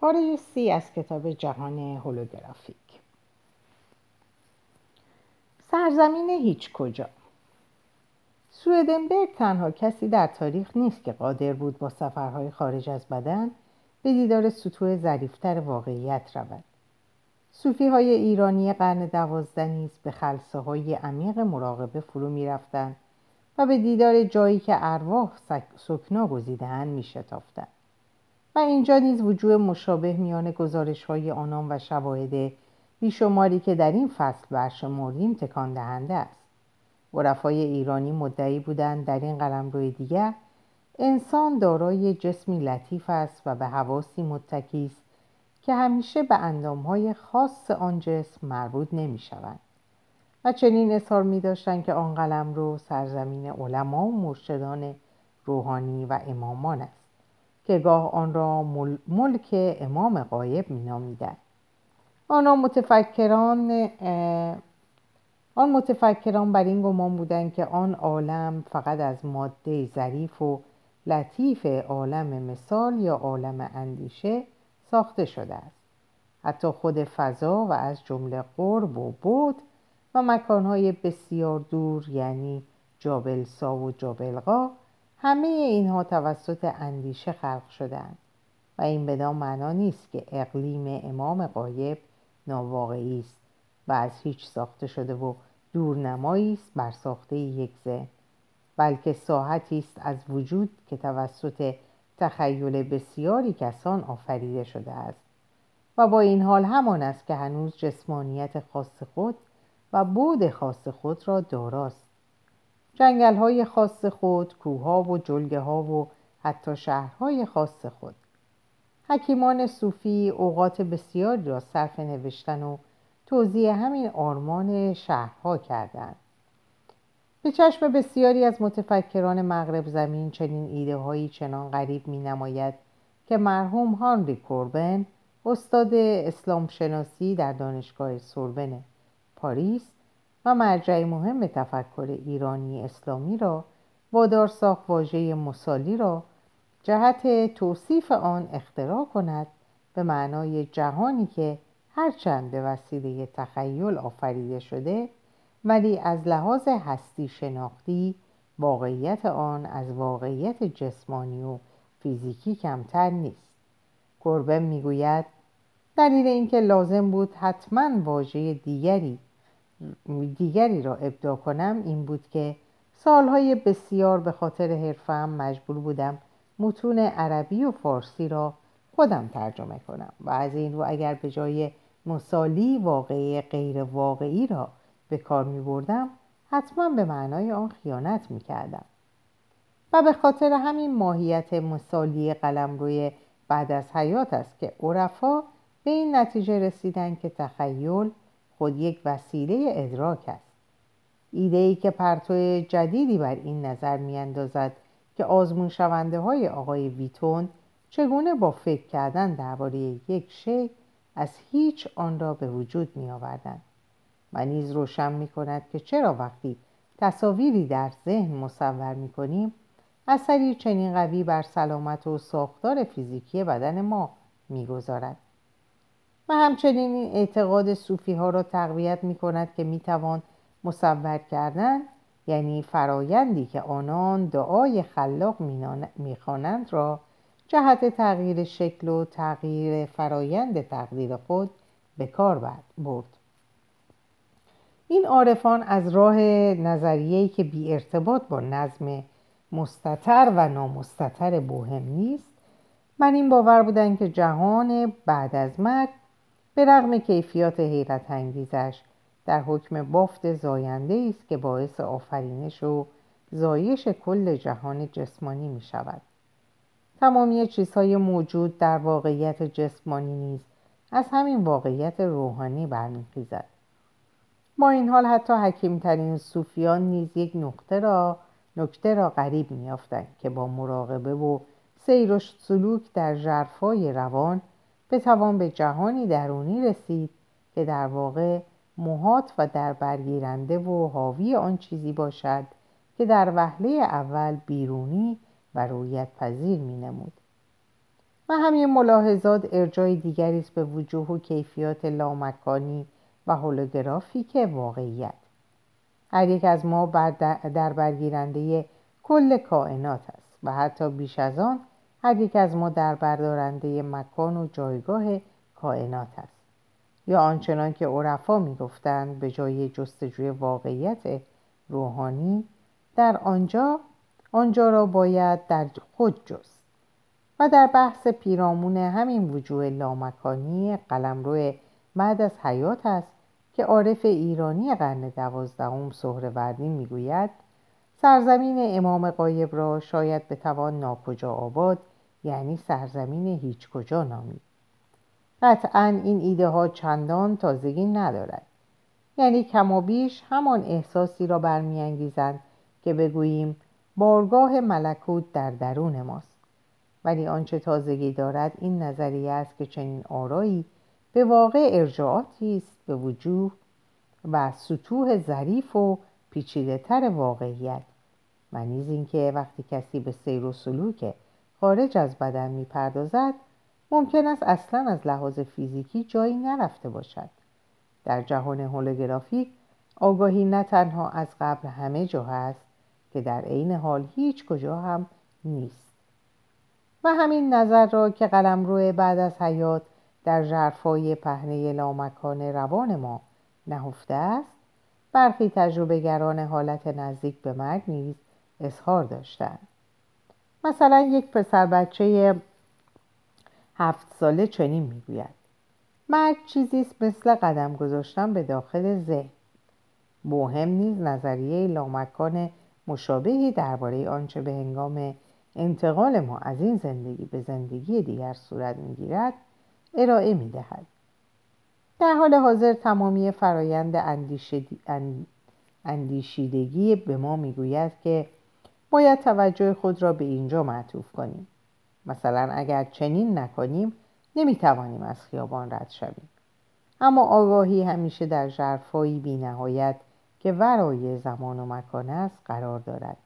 پاره سی از کتاب جهان هولوگرافیک. سرزمین هیچ کجا. سویدنبرگ تنها کسی در تاریخ نیست که قادر بود با سفرهای خارج از بدن به دیدار سطوح ظریفتر واقعیت رود. صوفی های ایرانی قرن دوازده نیز به خلصه های عمیق مراقبه فرو می رفتن و به دیدار جایی که ارواح سکنا گزیدهاند می شتافتن. و اینجا نیز وجود مشابه میان گزارش های آنان و شواهد بیشماری که در این فصل برشمردیم تکان دهنده است عرفای ایرانی مدعی بودند در این قلمرو دیگر انسان دارای جسمی لطیف است و به حواسی متکی است که همیشه به اندامهای خاص آن جسم مربوط نمی شوند. و چنین اظهار می داشتن که آن قلم رو سرزمین علما و مرشدان روحانی و امامان است که گاه آن را ملک امام قایب می نامیدن. آنها متفکران آن متفکران بر این گمان بودند که آن عالم فقط از ماده ظریف و لطیف عالم مثال یا عالم اندیشه ساخته شده است حتی خود فضا و از جمله قرب و بود و مکانهای بسیار دور یعنی جابلسا و جابلقا همه اینها توسط اندیشه خلق شدهاند و این بدان معنا نیست که اقلیم امام قایب ناواقعی است و از هیچ ساخته شده و دورنمایی است بر ساخته یک ذهن بلکه ساحتی است از وجود که توسط تخیل بسیاری کسان آفریده شده است و با این حال همان است که هنوز جسمانیت خاص خود و بود خاص خود را داراست. جنگل های خاص خود، کوها و جلگه ها و حتی شهرهای خاص خود. حکیمان صوفی اوقات بسیاری را صرف نوشتن و توضیح همین آرمان شهرها کردند. به چشم بسیاری از متفکران مغرب زمین چنین ایده هایی چنان غریب می نماید که مرحوم هانری کوربن استاد اسلام شناسی در دانشگاه سوربن پاریس و مرجع مهم تفکر ایرانی اسلامی را وادار ساخت واژه مسالی را جهت توصیف آن اختراع کند به معنای جهانی که هرچند به وسیله تخیل آفریده شده ولی از لحاظ هستی شناختی واقعیت آن از واقعیت جسمانی و فیزیکی کمتر نیست. گربه می‌گوید دلیل اینکه لازم بود حتما واژه دیگری دیگری را ابدا کنم این بود که سالهای بسیار به خاطر حرفم مجبور بودم متون عربی و فارسی را خودم ترجمه کنم و از این رو اگر به جای مسالی واقعی غیر واقعی را به کار می بردم حتما به معنای آن خیانت می کردم. و به خاطر همین ماهیت مسالی قلم روی بعد از حیات است که عرفا به این نتیجه رسیدن که تخیل خود یک وسیله ادراک است ایده ای که پرتو جدیدی بر این نظر می اندازد که آزمون شونده های آقای ویتون چگونه با فکر کردن درباره یک شی از هیچ آن را به وجود می آوردن. و نیز روشن می کند که چرا وقتی تصاویری در ذهن مصور می کنیم اثری چنین قوی بر سلامت و ساختار فیزیکی بدن ما می‌گذارد و همچنین این اعتقاد صوفی ها را تقویت می کند که می توان مصور کردن یعنی فرایندی که آنان دعای خلاق می‌خوانند را جهت تغییر شکل و تغییر فرایند تقدیر خود به کار برد. این عارفان از راه نظریه‌ای که بی ارتباط با نظم مستتر و نامستتر بوهم نیست من این باور بودن که جهان بعد از مرگ به رغم کیفیات حیرت انگیزش در حکم بافت زاینده است که باعث آفرینش و زایش کل جهان جسمانی می شود تمامی چیزهای موجود در واقعیت جسمانی نیز از همین واقعیت روحانی برمیخیزد. با این حال حتی حکیمترین صوفیان نیز یک نقطه را نکته را غریب میافتند که با مراقبه و سیر و سلوک در جرفای روان بتوان به جهانی درونی رسید که در واقع محات و در برگیرنده و حاوی آن چیزی باشد که در وهله اول بیرونی و رویت پذیر می نمود. و همین ملاحظات ارجای دیگری است به وجوه و کیفیات لامکانی و هولوگرافیک واقعیت هر یک از ما در برگیرنده کل کائنات است و حتی بیش از آن هر یک از ما در بردارنده مکان و جایگاه کائنات است. یا آنچنان که عرفا می‌گفتند به جای جستجوی واقعیت روحانی در آنجا آنجا را باید در خود جست و در بحث پیرامون همین وجوه لامکانی قلمرو بعد از حیات است که عارف ایرانی قرن دوازدهم سهروردی می‌گوید سرزمین امام قایب را شاید بتوان ناکجا آباد یعنی سرزمین هیچ کجا نامید. قطعا این ایده ها چندان تازگی ندارد. یعنی کم و بیش همان احساسی را برمیانگیزند که بگوییم بارگاه ملکوت در درون ماست. ولی آنچه تازگی دارد این نظریه است که چنین آرایی به واقع ارجاعاتی است به وجوه و سطوح ظریف و پیچیده تر واقعیت. و نیز اینکه وقتی کسی به سیر و سلوک خارج از بدن می‌پردازد ممکن است اصلا از لحاظ فیزیکی جایی نرفته باشد. در جهان هولوگرافیک آگاهی نه تنها از قبل همه جا هست که در عین حال هیچ کجا هم نیست. و همین نظر را که قلمرو بعد از حیات در جرفای پهنه لامکان روان ما نهفته است برخی تجربهگران حالت نزدیک به مرگ نیز اظهار داشتند. مثلا یک پسر بچه هفت ساله چنین می‌گوید. مرگ چیزی است مثل قدم گذاشتن به داخل ذهن. بوهم نیز نظریه لامکان مشابهی درباره آنچه به هنگام انتقال ما از این زندگی به زندگی دیگر صورت می‌گیرد ارائه می‌دهد. در حال حاضر تمامی فرایند اندیشیدگی به ما می‌گوید که باید توجه خود را به اینجا معطوف کنیم. مثلا اگر چنین نکنیم نمی‌توانیم از خیابان رد شویم. اما آگاهی همیشه در جرفایی بی نهایت که ورای زمان و مکان است قرار دارد.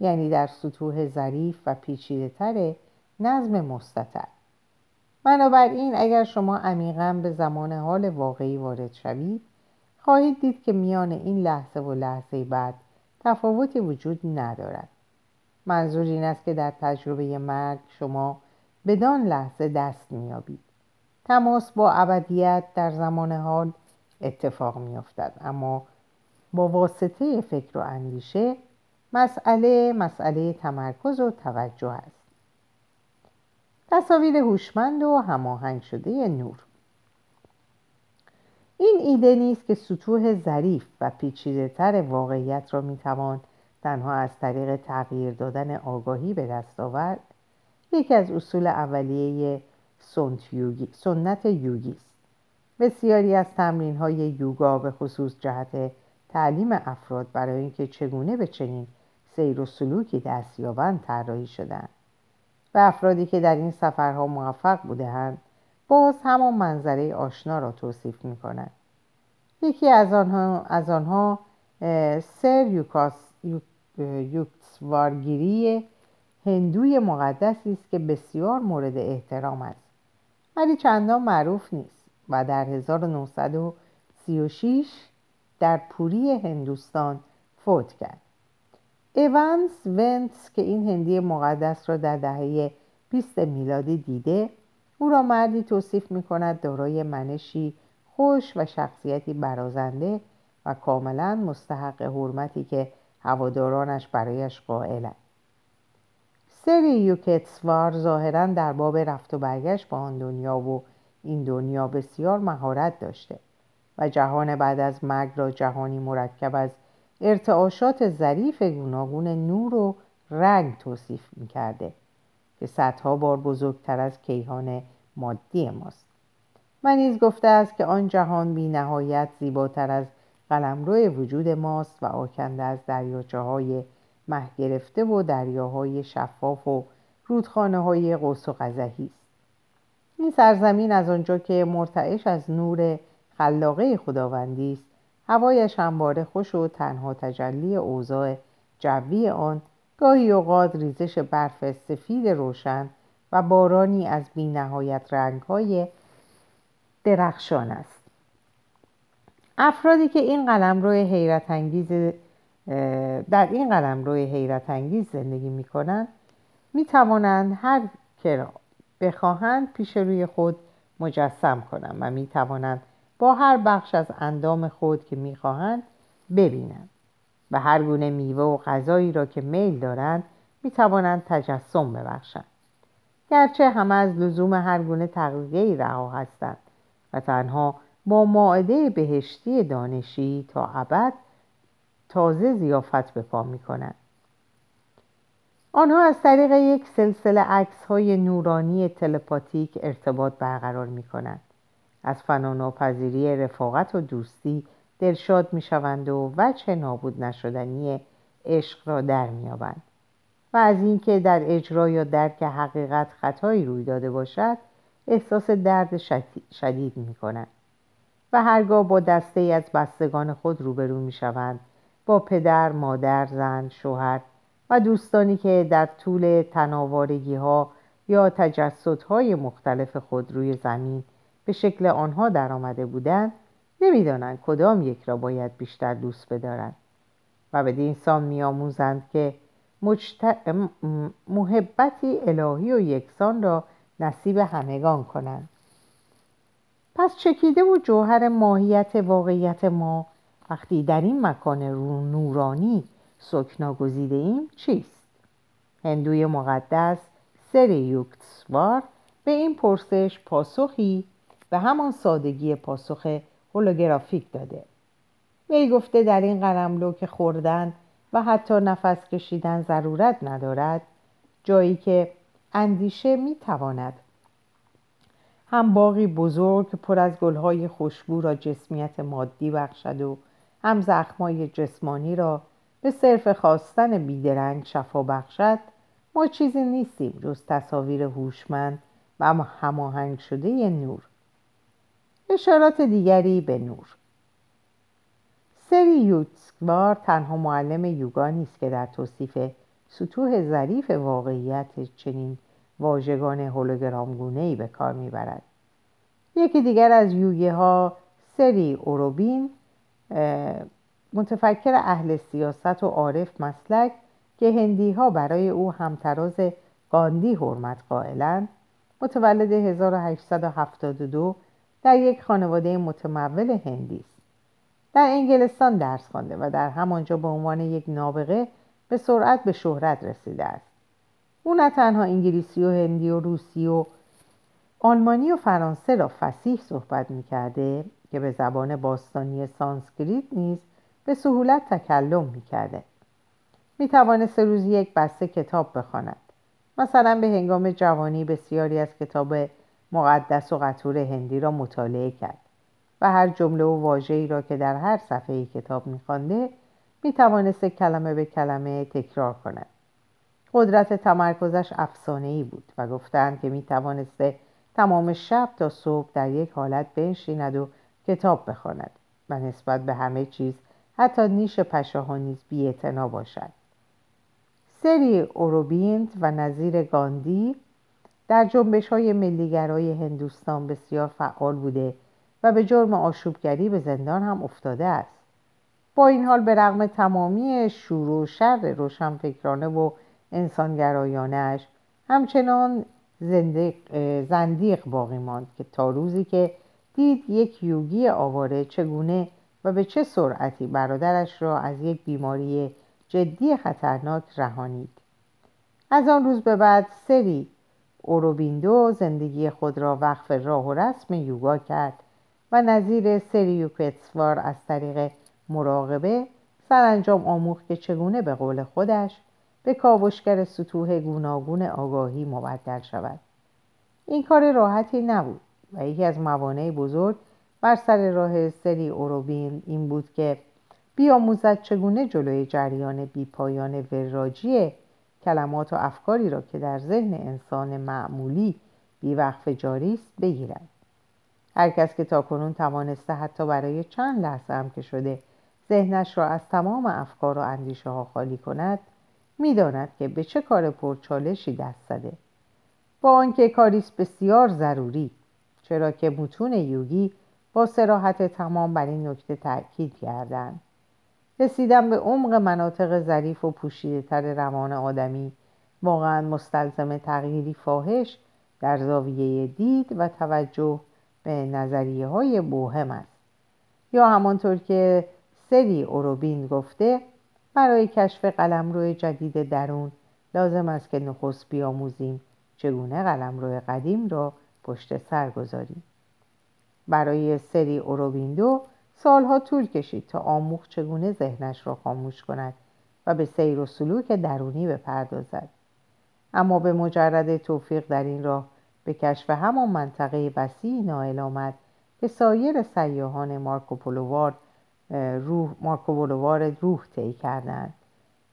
یعنی در سطوح ظریف و پیچیده تر نظم مستطر. بنابراین اگر شما عمیقا به زمان حال واقعی وارد شوید خواهید دید که میان این لحظه و لحظه بعد تفاوتی وجود ندارد. منظور این است که در تجربه مرگ شما بدان لحظه دست میابید تماس با ابدیت در زمان حال اتفاق میافتد. اما با واسطه فکر و اندیشه مسئله مسئله تمرکز و توجه است. تصاویر هوشمند و هماهنگ شده نور. این ایده نیست که سطوح ظریف و پیچیده تر واقعیت را می‌توان تنها از طریق تغییر دادن آگاهی به دست آورد. یکی از اصول اولیه سنت یوگی است. بسیاری از تمرین های یوگا به خصوص جهت تعلیم افراد برای اینکه چگونه به چنین سیر و سلوکی دست یابند طراحی شدند و افرادی که در این سفرها موفق بودهاند باز همان منظره آشنا را توصیف می کنند یکی از آنها, از آنها سر یوکاس یوکسوارگیری هندوی مقدسی است که بسیار مورد احترام است. ولی چندان معروف نیست و در 1936 در پوری هندوستان فوت کرد. ایوانس ونتس که این هندی مقدس را در دهه 20 میلادی دیده او را مردی توصیف می کند دارای منشی خوش و شخصیتی برازنده و کاملا مستحق حرمتی که هوادارانش برایش قائلند. سری یوکتسوار ظاهرا در باب رفت و برگشت با آن دنیا و این دنیا بسیار مهارت داشته و جهان بعد از مرگ را جهانی مرکب از ارتعاشات ظریف گوناگون نور و رنگ توصیف می‌کرده که صدها بار بزرگتر از کیهان مادی ماست. و نیز گفته است که آن جهان بی نهایت زیباتر از قلمرو وجود ماست و آکنده از دریاچه های مه گرفته و دریاهای شفاف و رودخانه های قوس و است. این سرزمین از آنجا که مرتعش از نور خلاقه خداوندی است هوایش همواره خوش و تنها تجلی اوضاع جوی آن گاهی اوقات ریزش برف سفید روشن و بارانی از بینهایت رنگهای درخشان است. افرادی که این قلم روی حیرت انگیز در این قلم روی حیرت انگیز زندگی می کنند می توانند هر که بخواهند پیش روی خود مجسم کنند و می توانند با هر بخش از اندام خود که می خواهند ببینند و هر گونه میوه و غذایی را که میل دارند می توانند تجسم ببخشند گرچه همه از لزوم هر گونه تغذیه رها هستند و تنها با ماعده بهشتی دانشی تا ابد تازه زیافت به پا می کنند. آنها از طریق یک سلسله عکس های نورانی تلپاتیک ارتباط برقرار می کنند. از فناناپذیری رفاقت و دوستی دلشاد می شوند و وجه نابود نشدنی عشق را در می آبند. و از اینکه در اجرا یا درک حقیقت خطایی روی داده باشد احساس درد شدید می کنند و هرگاه با دسته ای از بستگان خود روبرو می شوند با پدر، مادر، زن، شوهر و دوستانی که در طول تناوارگی ها یا های مختلف خود روی زمین به شکل آنها در آمده بودند نمی‌دانند کدام یک را باید بیشتر دوست بدارند و بدین سان میآموزند که مجت... محبتی الهی و یکسان را نصیب همگان کنند پس چکیده و جوهر ماهیت واقعیت ما وقتی در این مکان نورانی سکنا گزیده ایم چیست؟ هندوی مقدس سری یوکتسوار به این پرسش پاسخی به همان سادگی پاسخ هولوگرافیک داده. وی گفته در این قلملو که خوردن و حتی نفس کشیدن ضرورت ندارد جایی که اندیشه می‌تواند هم باقی بزرگ پر از گلهای خوشبو را جسمیت مادی بخشد و هم زخمای جسمانی را به صرف خواستن بیدرنگ شفا بخشد ما چیزی نیستیم جز تصاویر هوشمند و هماهنگ شده نور. اشارات دیگری به نور. سری یوتسکوار تنها معلم یوگا نیست که در توصیف سطوح ظریف واقعیت چنین واژگان هولوگرامگونه ای به کار می‌برد. یکی دیگر از یوگه ها سری اوروبین متفکر اهل سیاست و عارف مسلک که هندی ها برای او همتراز گاندی حرمت قائلند متولد 1872 در یک خانواده متمول هندی است. در انگلستان درس خوانده و در همانجا به عنوان یک نابغه به سرعت به شهرت رسیده است. او نه تنها انگلیسی و هندی و روسی و آلمانی و فرانسه را فسیح صحبت می‌کرده که به زبان باستانی سانسکریت نیز به سهولت تکلم می‌کرده. می توانست روزی یک بسته کتاب بخواند. مثلا به هنگام جوانی بسیاری از کتاب مقدس و قطور هندی را مطالعه کرد و هر جمله و واژه‌ای را که در هر صفحه کتاب میخوانده می توانست کلمه به کلمه تکرار کند. قدرت تمرکزش افسانه بود و گفتند که می توانسته تمام شب تا صبح در یک حالت بنشیند و کتاب بخواند و نسبت به همه چیز حتی نیش پشه ها نیز بیعتنا باشد. سری اوروبینت و نظیر گاندی در جنبش های ملیگرای هندوستان بسیار فعال بوده و به جرم آشوبگری به زندان هم افتاده است. با این حال به رغم تمامی شور و شر روشنفکرانه و انسانگرایانش همچنان زندیق باقی ماند که تا روزی که دید یک یوگی آواره چگونه و به چه سرعتی برادرش را از یک بیماری جدی خطرناک رهانید. از آن روز به بعد سری اوروبیندو زندگی خود را وقف راه و رسم یوگا کرد و نظیر سری یوکتسوار از طریق مراقبه سرانجام آموخت که چگونه به قول خودش به کاوشگر سطوح گوناگون آگاهی مبدل شود. این کار راحتی نبود و یکی از موانع بزرگ بر سر راه سری اوروبین این بود که بیاموزد چگونه جلوی جریان بیپایان وراجی کلمات و افکاری را که در ذهن انسان معمولی بیوقف جاری است بگیرد. هر کس که تاکنون توانسته حتی برای چند لحظه هم که شده ذهنش را از تمام افکار و اندیشه ها خالی کند می‌داند که به چه کار پرچالشی دست زده. با آنکه کاریست بسیار ضروری چرا که متون یوگی با سراحت تمام بر این نکته تاکید کردند. رسیدن به عمق مناطق ظریف و پوشیده تر روان آدمی. واقعا مستلزم تغییری فاحش در زاویه دید و توجه به نظریه های بوهم است. یا همانطور که سری اوروبین گفته برای کشف قلمرو جدید درون لازم است که نخست بیاموزیم چگونه قلمرو قدیم را پشت سر گذاریم. برای سری اوروبیندو سالها طول کشید تا آموخ چگونه ذهنش را خاموش کند و به سیر و سلوک درونی بپردازد. اما به مجرد توفیق در این راه به کشف همان منطقه وسیع نائل آمد که سایر سیاهان مارکوپولوار روح, مارکوپولوار روح طی کردند.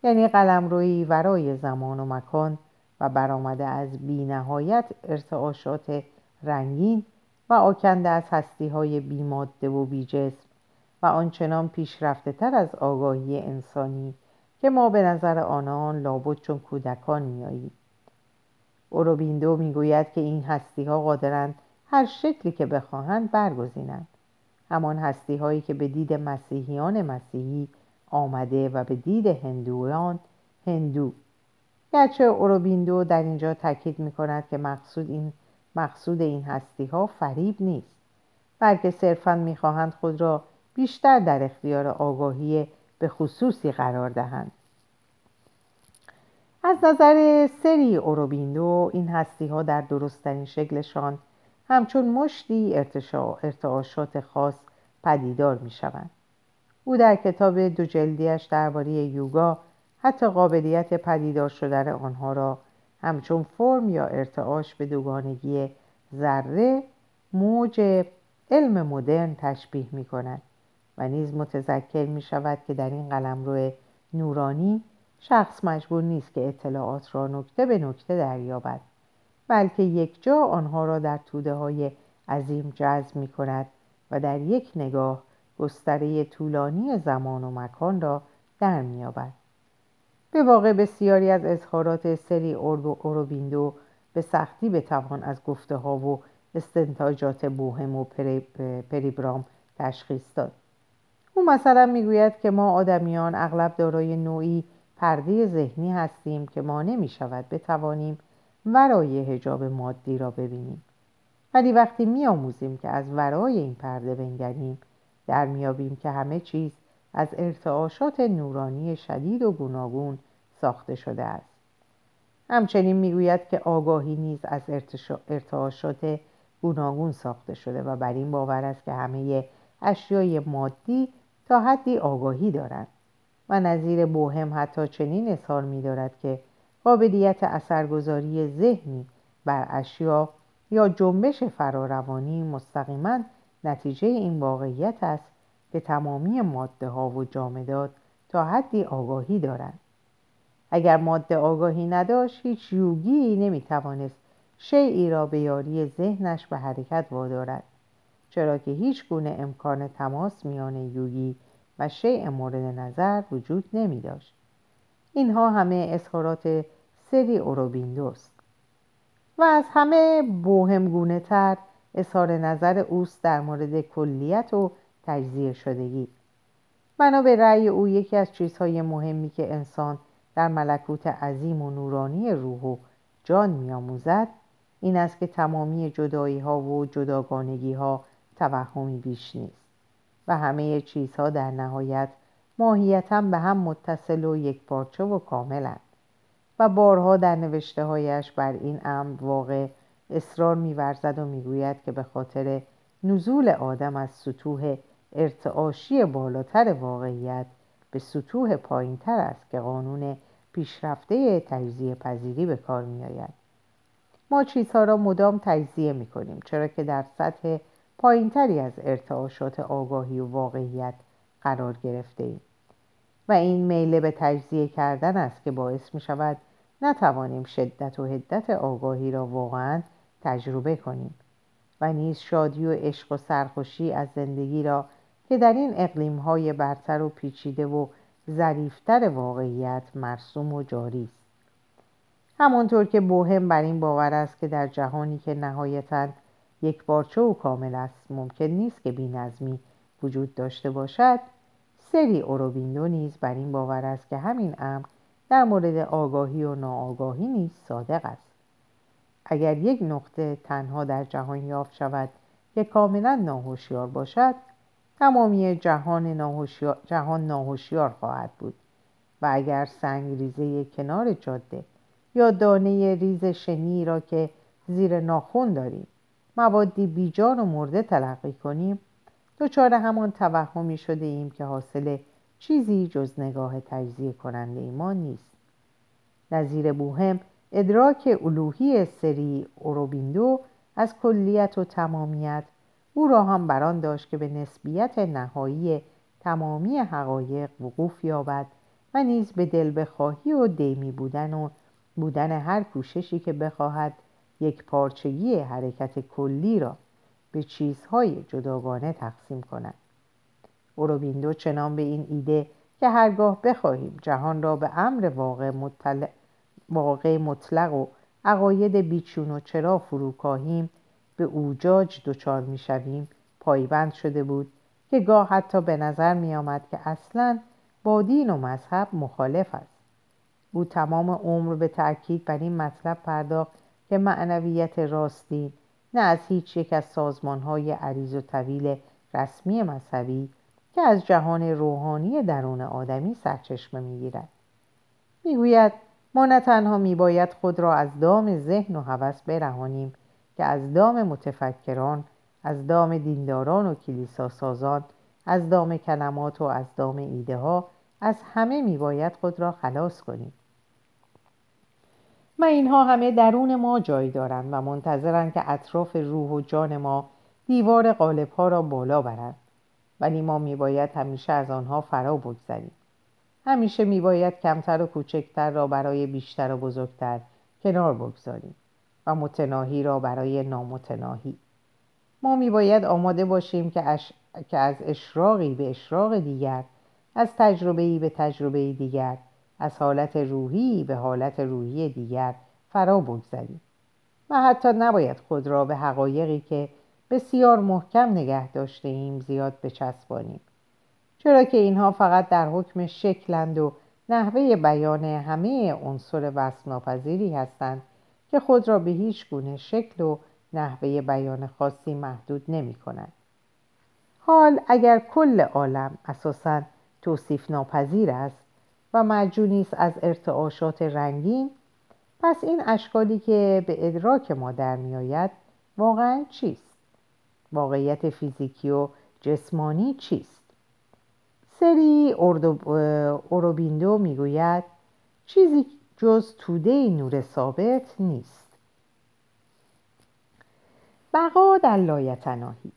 یعنی قلمرویی ورای زمان و مکان و برآمده از بینهایت ارتعاشات رنگین و آکنده از هستی های بیماده و بیجسم و آنچنان پیشرفته تر از آگاهی انسانی که ما به نظر آنان لابد چون کودکان میاییم. اوروبیندو می‌گوید که این هستی ها قادرند هر شکلی که بخواهند برگزینند. همان هستی هایی که به دید مسیحیان مسیحی آمده و به دید هندویان هندو. گرچه اوروبیندو در اینجا تاکید می کند که مقصود این, مقصود این هستی ها فریب نیست بلکه صرفا می‌خواهند خود را بیشتر در اختیار آگاهی به خصوصی قرار دهند از نظر سری اوروبیندو این هستی ها در درستترین شکلشان همچون مشتی ارتعاشات خاص پدیدار می شوند. او در کتاب دو جلدیش درباره یوگا حتی قابلیت پدیدار شدن آنها را همچون فرم یا ارتعاش به دوگانگی ذره موج علم مدرن تشبیه می کند و نیز متذکر می شود که در این قلمرو نورانی شخص مجبور نیست که اطلاعات را نکته به نکته دریابد بلکه یک جا آنها را در توده های عظیم جذب می کند و در یک نگاه گستره طولانی زمان و مکان را در میابد به واقع بسیاری از اظهارات سری اوروبیندو به سختی بتوان از گفته ها و استنتاجات بوهم و پریبرام تشخیص داد. او مثلا می‌گوید که ما آدمیان اغلب دارای نوعی پرده ذهنی هستیم که ما نمی شود بتوانیم ورای هجاب مادی را ببینیم. ولی وقتی میآموزیم که از ورای این پرده بنگریم در میابیم که همه چیز از ارتعاشات نورانی شدید و گوناگون ساخته شده است. همچنین می‌گوید که آگاهی نیز از ارتعاشات گوناگون ساخته شده و بر این باور است که همه اشیای مادی تا حدی آگاهی دارند و نظیر بوهم حتی چنین اظهار می دارد که قابلیت اثرگذاری ذهنی بر اشیا یا جنبش فراروانی مستقیما نتیجه این واقعیت است که تمامی ماده ها و جامدات تا حدی آگاهی دارند. اگر ماده آگاهی نداشت هیچ یوگی نمی‌توانست شیعی را به یاری ذهنش به حرکت وادارد. چرا که هیچ گونه امکان تماس میان یوگی و شیء مورد نظر وجود نمی داشت. اینها همه اظهارات سری اوروبیندوست و از همه بوهمگونه تر اظهار نظر اوست در مورد کلیت و تجزیه شدگی بنا به رأی او یکی از چیزهای مهمی که انسان در ملکوت عظیم و نورانی روح و جان میآموزد این است که تمامی جدایی ها و جداگانگی ها توهمی بیش نیست و همه چیزها در نهایت ماهیتا به هم متصل و یک پارچه و کاملند و بارها در نوشته هایش بر این امر واقع اصرار میورزد و می‌گوید که به خاطر نزول آدم از سطوح ارتعاشی بالاتر واقعیت به سطوح پایین تر است که قانون پیشرفته تجزیه پذیری به کار می آید. ما چیزها را مدام تجزیه می کنیم چرا که در سطح پایینتری از ارتعاشات آگاهی و واقعیت قرار گرفته ایم. و این میله به تجزیه کردن است که باعث می شود نتوانیم شدت و حدت آگاهی را واقعا تجربه کنیم و نیز شادی و عشق و سرخوشی از زندگی را که در این اقلیم های برتر و پیچیده و ظریفتر واقعیت مرسوم و جاری است همانطور که بوهم بر این باور است که در جهانی که نهایتا یک بارچه و کامل است. ممکن نیست که بینظمی وجود داشته باشد. سری اوروبیندو نیز بر این باور است که همین امر در مورد آگاهی و ناآگاهی نیز صادق است. اگر یک نقطه تنها در جهان یافت شود که کاملا ناهوشیار باشد تمامی جهان ناهوشیار, جهان ناهوشیار خواهد بود. و اگر سنگ ریزه کنار جاده یا دانه ریز شنی را که زیر ناخون داریم موادی بیجان و مرده تلقی کنیم. دچار همان توهمی شده ایم که حاصل چیزی جز نگاه تجزیه کننده ایمان نیست. نظیر بوهم ادراک الوهی سری اوروبیندو از کلیت و تمامیت او را هم بران داشت که به نسبیت نهایی تمامی حقایق وقوف یابد و نیز به دل بخواهی و دیمی بودن و بودن هر کوششی که بخواهد یک پارچگی حرکت کلی را به چیزهای جداگانه تقسیم کند اوروبیندو چنان به این ایده که هرگاه بخواهیم جهان را به امر واقع, واقع مطلق و عقاید بیچون و چرا فروکاهیم به اوجاج دچار می‌شویم پایبند شده بود که گاه حتی به نظر می آمد که اصلا با دین و مذهب مخالف است. او تمام عمر به تأکید بر این مطلب پرداخت که معنویت راستین نه از هیچ یک از سازمان های عریض و طویل رسمی مذهبی که از جهان روحانی درون آدمی سرچشمه می‌گیرد. می‌گوید ما نه تنها میباید خود را از دام ذهن و هوس برهانیم که از دام متفکران از دام دینداران و کلیسا سازان از دام کلمات و از دام ایده ها از همه میباید خود را خلاص کنیم. و اینها همه درون ما جای دارند و منتظرند که اطراف روح و جان ما دیوار قالب ها را بالا برند. ولی ما میباید همیشه از آنها فرا بگذریم. همیشه میباید کمتر و کوچکتر را برای بیشتر و بزرگتر کنار بگذاریم و متناهی را برای نامتناهی. ما میباید آماده باشیم که, اش... که از اشراقی به اشراق دیگر از تجربه‌ای به تجربه دیگر از حالت روحی به حالت روحی دیگر فرا بگذاریم و حتی نباید خود را به حقایقی که بسیار محکم نگه داشته ایم زیاد بچسبانیم چرا که اینها فقط در حکم شکلند و نحوه بیان همه عنصر وصفناپذیری هستند که خود را به هیچ گونه شکل و نحوه بیان خاصی محدود نمی کنند. حال اگر کل عالم اساسا توصیف ناپذیر است و مجونی است از ارتعاشات رنگین. پس این اشکالی که به ادراک ما در میآید واقعا چیست؟ واقعیت فیزیکی و جسمانی چیست؟ سری اوروبیندو می‌گوید چیزی جز توده نور ثابت نیست. بقا در لایتناهی.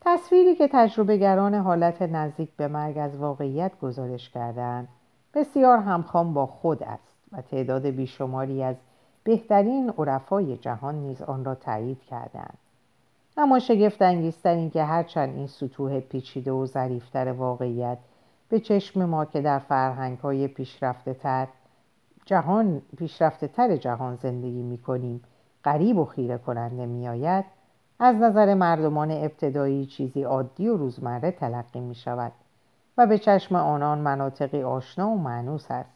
تصویری که تجربهگران حالت نزدیک به مرگ از واقعیت گزارش کردند بسیار همخوان با خود است و تعداد بیشماری از بهترین عرفای جهان نیز آن را تایید کردند اما شگفت انگیزتر این که هرچند این سطوح پیچیده و ظریفتر واقعیت به چشم ما که در فرهنگ های پیشرفته تر جهان پیشرفته تر جهان زندگی می کنیم قریب و خیره کننده می آید از نظر مردمان ابتدایی چیزی عادی و روزمره تلقی می شود و به چشم آنان مناطقی آشنا و معنوس است.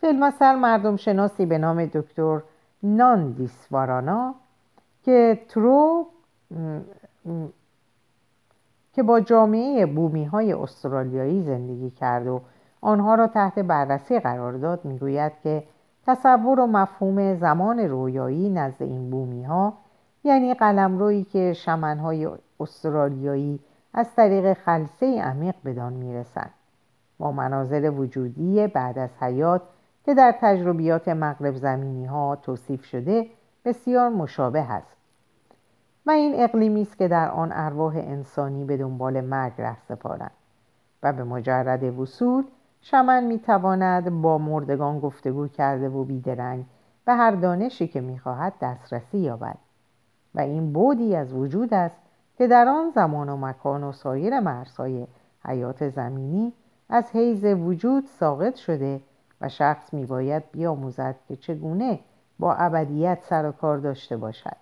فیلمسر مردم شناسی به نام دکتر نان دیسوارانا که ترو که با جامعه بومی های استرالیایی زندگی کرد و آنها را تحت بررسی قرار داد می‌گوید که تصور و مفهوم زمان رویایی نزد این بومی ها یعنی قلمرویی که شمنهای استرالیایی از طریق خلصه عمیق بدان می‌رسند با مناظر وجودی بعد از حیات که در تجربیات مغرب زمینی ها توصیف شده بسیار مشابه است. و این اقلیمی است که در آن ارواح انسانی به دنبال مرگ ره سپارند و به مجرد وصول شمن می‌تواند با مردگان گفتگو کرده و بیدرنگ به هر دانشی که می‌خواهد دسترسی یابد. و این بودی از وجود است که در آن زمان و مکان و سایر مرزهای حیات زمینی از حیز وجود ساقط شده و شخص میباید بیاموزد که چگونه با ابدیت سر و کار داشته باشد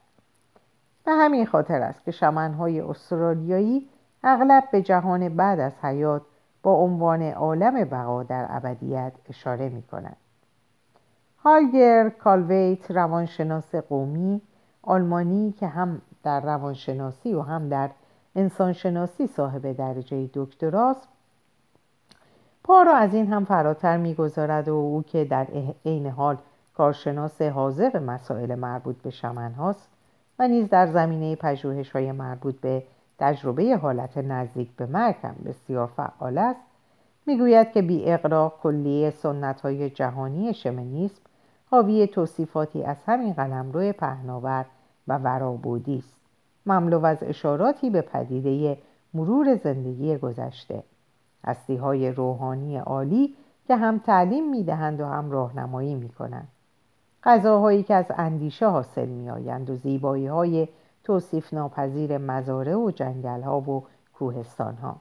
به همین خاطر است که شمنهای استرالیایی اغلب به جهان بعد از حیات با عنوان عالم بقا در ابدیت اشاره می کنند. هالگر کالویت روانشناس قومی آلمانی که هم در روانشناسی و هم در انسانشناسی صاحب درجه دکتراست پا را از این هم فراتر می‌گذارد و او که در عین حال کارشناس حاضر مسائل مربوط به شمن هاست و نیز در زمینه پژوهش های مربوط به تجربه حالت نزدیک به مرگ هم بسیار فعال است. می‌گوید که بی اقرا کلیه سنت های جهانی شمنیسم حاوی توصیفاتی از همین قلمرو پهناور و ورابودی است. مملو از اشاراتی به پدیده مرور زندگی گذشته. هستی های روحانی عالی که هم تعلیم می‌دهند و هم راهنمایی می‌کنند. غذاهایی که از اندیشه حاصل میآیند و زیبایی های توصیف ناپذیر مزاره و جنگل ها و کوهستان ها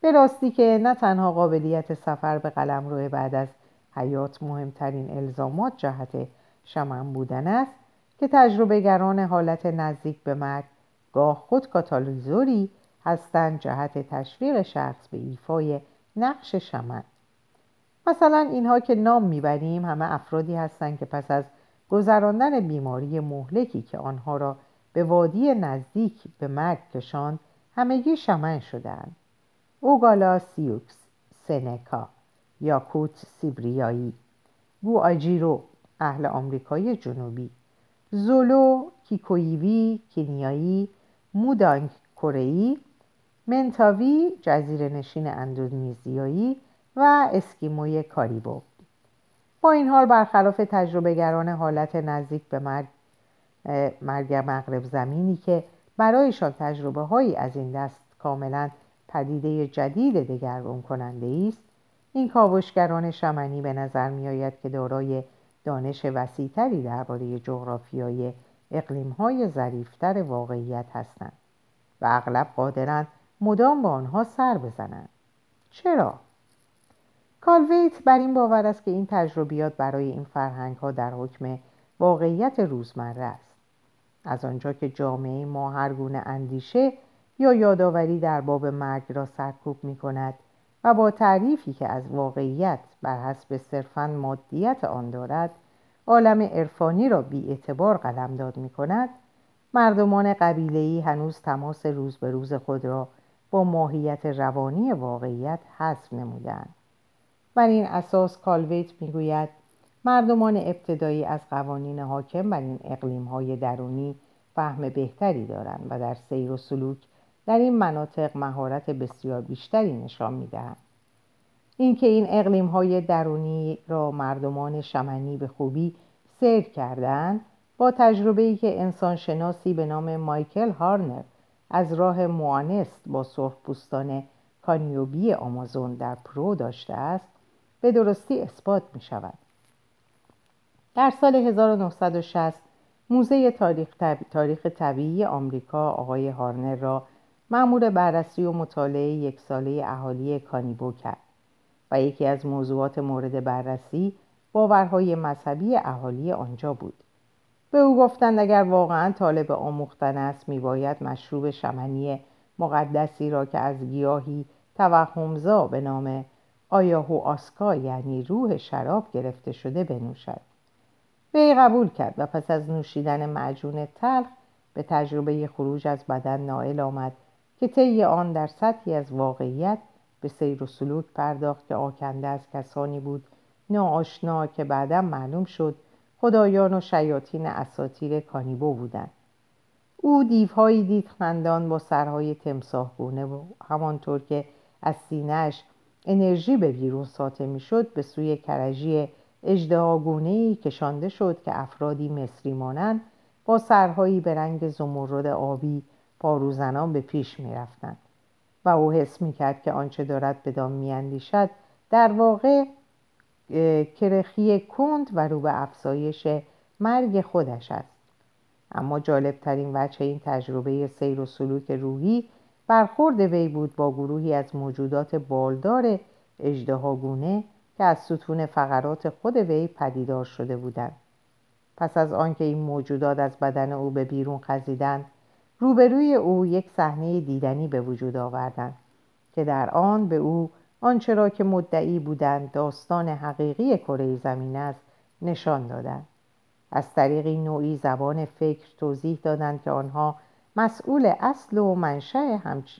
به راستی که نه تنها قابلیت سفر به قلم روی بعد از حیات مهمترین الزامات جهت شمن بودن است که تجربه گران حالت نزدیک به مرگ گاه خود کاتالیزوری هستند جهت تشویق شخص به ایفای نقش شمن. مثلا اینها که نام می‌بریم همه افرادی هستند که پس از گذراندن بیماری مهلکی که آنها را به وادی نزدیک به مرگ کشاند همگی شمن شدهاند. اوگالا سیوکس سنکا یاکوت سیبریایی آجیرو اهل آمریکای جنوبی. زولو کیکویوی کنیایی مودانگ کره‌ای منتاوی جزیره نشین اندونزیایی و اسکیموی کاریبو. با این حال برخلاف تجربه گران حالت نزدیک به مرگ مرگ مغرب زمینی که برایشان تجربه هایی از این دست کاملا پدیده جدید دگرگون کننده است این کاوشگران شمنی به نظر می آید که دارای دانش وسیعتری درباره جغرافیای اقلیمهای ظریفتر واقعیت هستند و اغلب قادرند مدام با آنها سر بزنند. چرا؟ کالویت بر این باور است که این تجربیات برای این فرهنگ ها در حکم واقعیت روزمره است. از آنجا که جامعه ما هر گونه اندیشه یا یادآوری در باب مرگ را سرکوب می کند و با تعریفی که از واقعیت بر حسب صرفا مادیت آن دارد عالم عرفانی را بی اعتبار قلمداد می کند مردمان قبیله‌ای هنوز تماس روز به روز خود را با ماهیت روانی واقعیت حذف نمودند بر این اساس کالویت می‌گوید مردمان ابتدایی از قوانین حاکم بر این اقلیم های درونی فهم بهتری دارند و در سیر و سلوک در این مناطق مهارت بسیار بیشتری نشان می‌دهند اینکه این اقلیم های درونی را مردمان شمنی به خوبی سیر کردند با تجربه ای که انسان‌شناسی به نام مایکل هارنر از راه مؤانست با سرخپوستان کانیبو آمازون در پرو داشته است به درستی اثبات می شود. در سال 1960 موزه تاریخ. تاریخ طبیعی آمریکا آقای هارنر را مأمور بررسی و مطالعه یک ساله اهالی کانیبو کرد و یکی از موضوعات مورد بررسی باورهای مذهبی اهالی آنجا بود. به او گفتند اگر واقعا طالب آموختن است میباید مشروب شمنی مقدسی را که از گیاهی توهمزا به نام آیاهو آسکا یعنی روح شراب گرفته شده بنوشد. وی قبول کرد و پس از نوشیدن معجون تلخ به تجربه خروج از بدن نائل آمد که طی آن در سطحی از واقعیت به سیر و سلوک پرداخت که آکنده از کسانی بود ناآشنا که بعدا معلوم شد خدایان و شیاطین اساتیر کانیبو بودند. او دیوهایی دید خندان با سرهای تمساهگونه و همانطور که از سینهش انرژی به بیرون ساطع می‌شد به سوی کرجی اجدهاگونهای کشانده شد که افرادی مصری مانند با سرهایی به رنگ زمرد آبی پاروزنان به پیش می‌رفتند و او حس می‌کرد که آنچه دارد بدان میاندیشد در واقع کرخی کند و رو به افزایش مرگ خودش است. اما جالبترین وجه این تجربه سیر و سلوک روحی برخورد وی بود با گروهی از موجودات بالدار اجدهاگونه که از ستون فقرات خود وی پدیدار شده بودند. پس از آنکه این موجودات از بدن او به بیرون خزیدند روبروی او یک صحنه دیدنی به وجود آوردند که در آن به او آنچه را که مدعی بودند داستان حقیقی کره زمین است نشان دادند. از طریق نوعی زبان فکر توضیح دادند که آنها مسئول اصل و منشأ, همچ...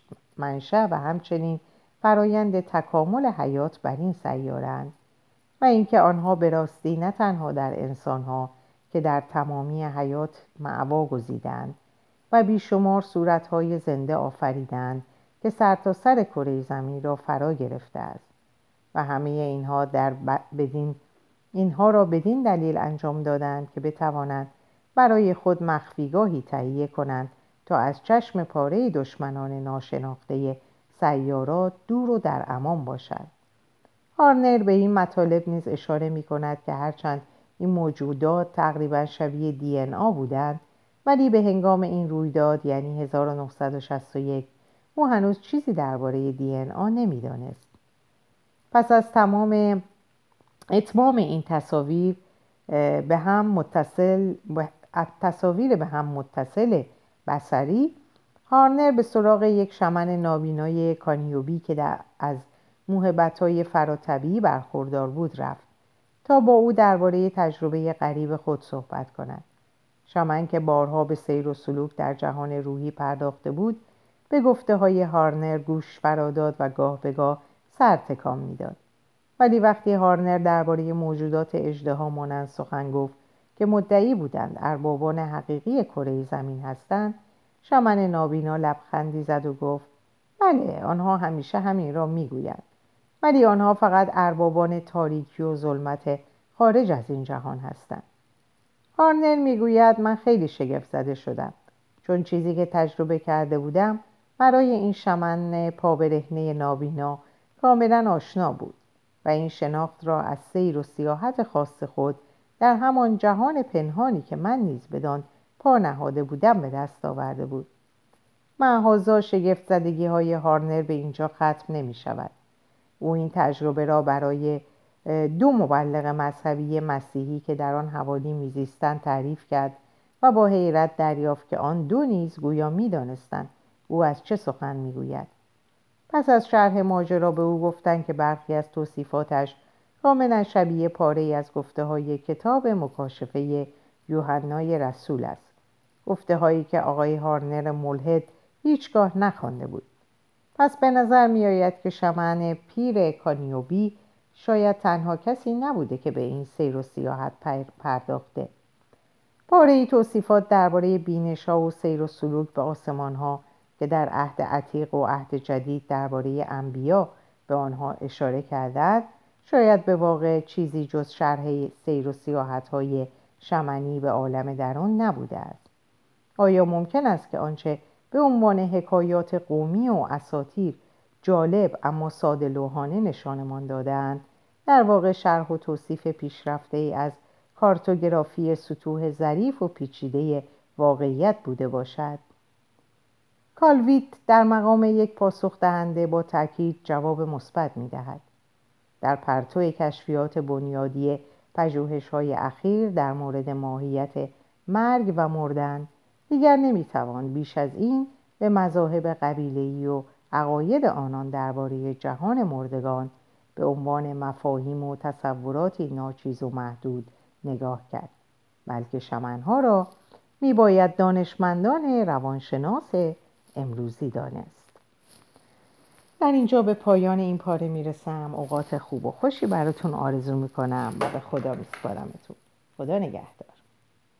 و همچنین فرایند تکامل حیات بر این سیارند و اینکه آنها به راستی نه تنها در انسانها که در تمامی حیات معوا گزیدند و بیشمار صورتهای زنده آفریدند که سرتاسر سر کره زمین را فرا گرفته است و همه اینها, در بدین اینها را بدین دلیل انجام دادند که بتوانند برای خود مخفیگاهی تهیه کنند تا از چشم پاره دشمنان ناشناخته سیارات دور و در امان باشد. هارنر به این مطالب نیز اشاره می کند که هرچند این موجودات تقریبا شبیه دی ان بودند ولی به هنگام این رویداد یعنی 1961 او هنوز چیزی درباره دی ان آ نمی‌دانست. پس از تمام اتمام این تصاویر به هم متصل تصاویر به هم متصل بسری هارنر به سراغ یک شمن نابینای کانیوبی که در از موهبتهای فراتبی برخوردار بود رفت تا با او درباره تجربه غریب خود صحبت کند. شمن که بارها به سیر و سلوک در جهان روحی پرداخته بود به گفته های هارنر گوش فراداد و گاه به گاه سر تکان می‌داد. ولی وقتی هارنر درباره موجودات اجدها مانند سخن گفت که مدعی بودند اربابان حقیقی کره زمین هستند شمن نابینا لبخندی زد و گفت بله آنها همیشه همین را می‌گویند. ولی آنها فقط اربابان تاریکی و ظلمت خارج از این جهان هستند. هارنر می‌گوید من خیلی شگفت زده شدم. چون چیزی که تجربه کرده بودم برای این شمن پابرهنه نابینا کاملا آشنا بود و این شناخت را از سیر و سیاحت خاص خود در همان جهان پنهانی که من نیز بدان پا نهاده بودم به دست آورده بود. معهازا شگفت زدگی های هارنر به اینجا ختم نمی شود او این تجربه را برای دو مبلغ مذهبی مسیحی که در آن حوالی میزیستند تعریف کرد و با حیرت دریافت که آن دو نیز گویا می‌دانستند او از چه سخن می‌گوید. پس از شرح ماجرا به او گفتند که برخی از توصیفاتش کاملا شبیه پاره از گفته های کتاب مکاشفه یوحنای رسول است. گفته هایی که آقای هارنر ملحد هیچگاه نخوانده بود. پس به نظر می آید که شمن پیر کانیوبی شاید تنها کسی نبوده که به این سیر و سیاحت پرداخته. پاره ای توصیفات درباره بینش ها و سیر و سلوک به آسمان ها که در عهد عتیق و عهد جدید درباره انبیا به آنها اشاره کردند شاید به واقع چیزی جز شرح سیر و سیاحت های شمنی به عالم درون نبوده است. آیا ممکن است که آنچه به عنوان حکایات قومی و اساتیر جالب اما ساده لوحانه نشانمان دادند در واقع شرح و توصیف پیشرفته ای از کارتوگرافی سطوح ظریف و پیچیده واقعیت بوده باشد کالویت در مقام یک پاسخ دهنده با تاکید جواب مثبت می دهد. در پرتو کشفیات بنیادی پژوهش های اخیر در مورد ماهیت مرگ و مردن دیگر نمی‌توان بیش از این به مذاهب قبیله‌ای و عقاید آنان درباره جهان مردگان به عنوان مفاهیم و تصوراتی ناچیز و محدود نگاه کرد. بلکه شمنها را میباید دانشمندان روانشناس امروزی دانست. در اینجا به پایان این پاره می‌رسم. اوقات خوب و خوشی براتون آرزو می‌کنم و به خدا میسپارمتون. خدا نگهدار.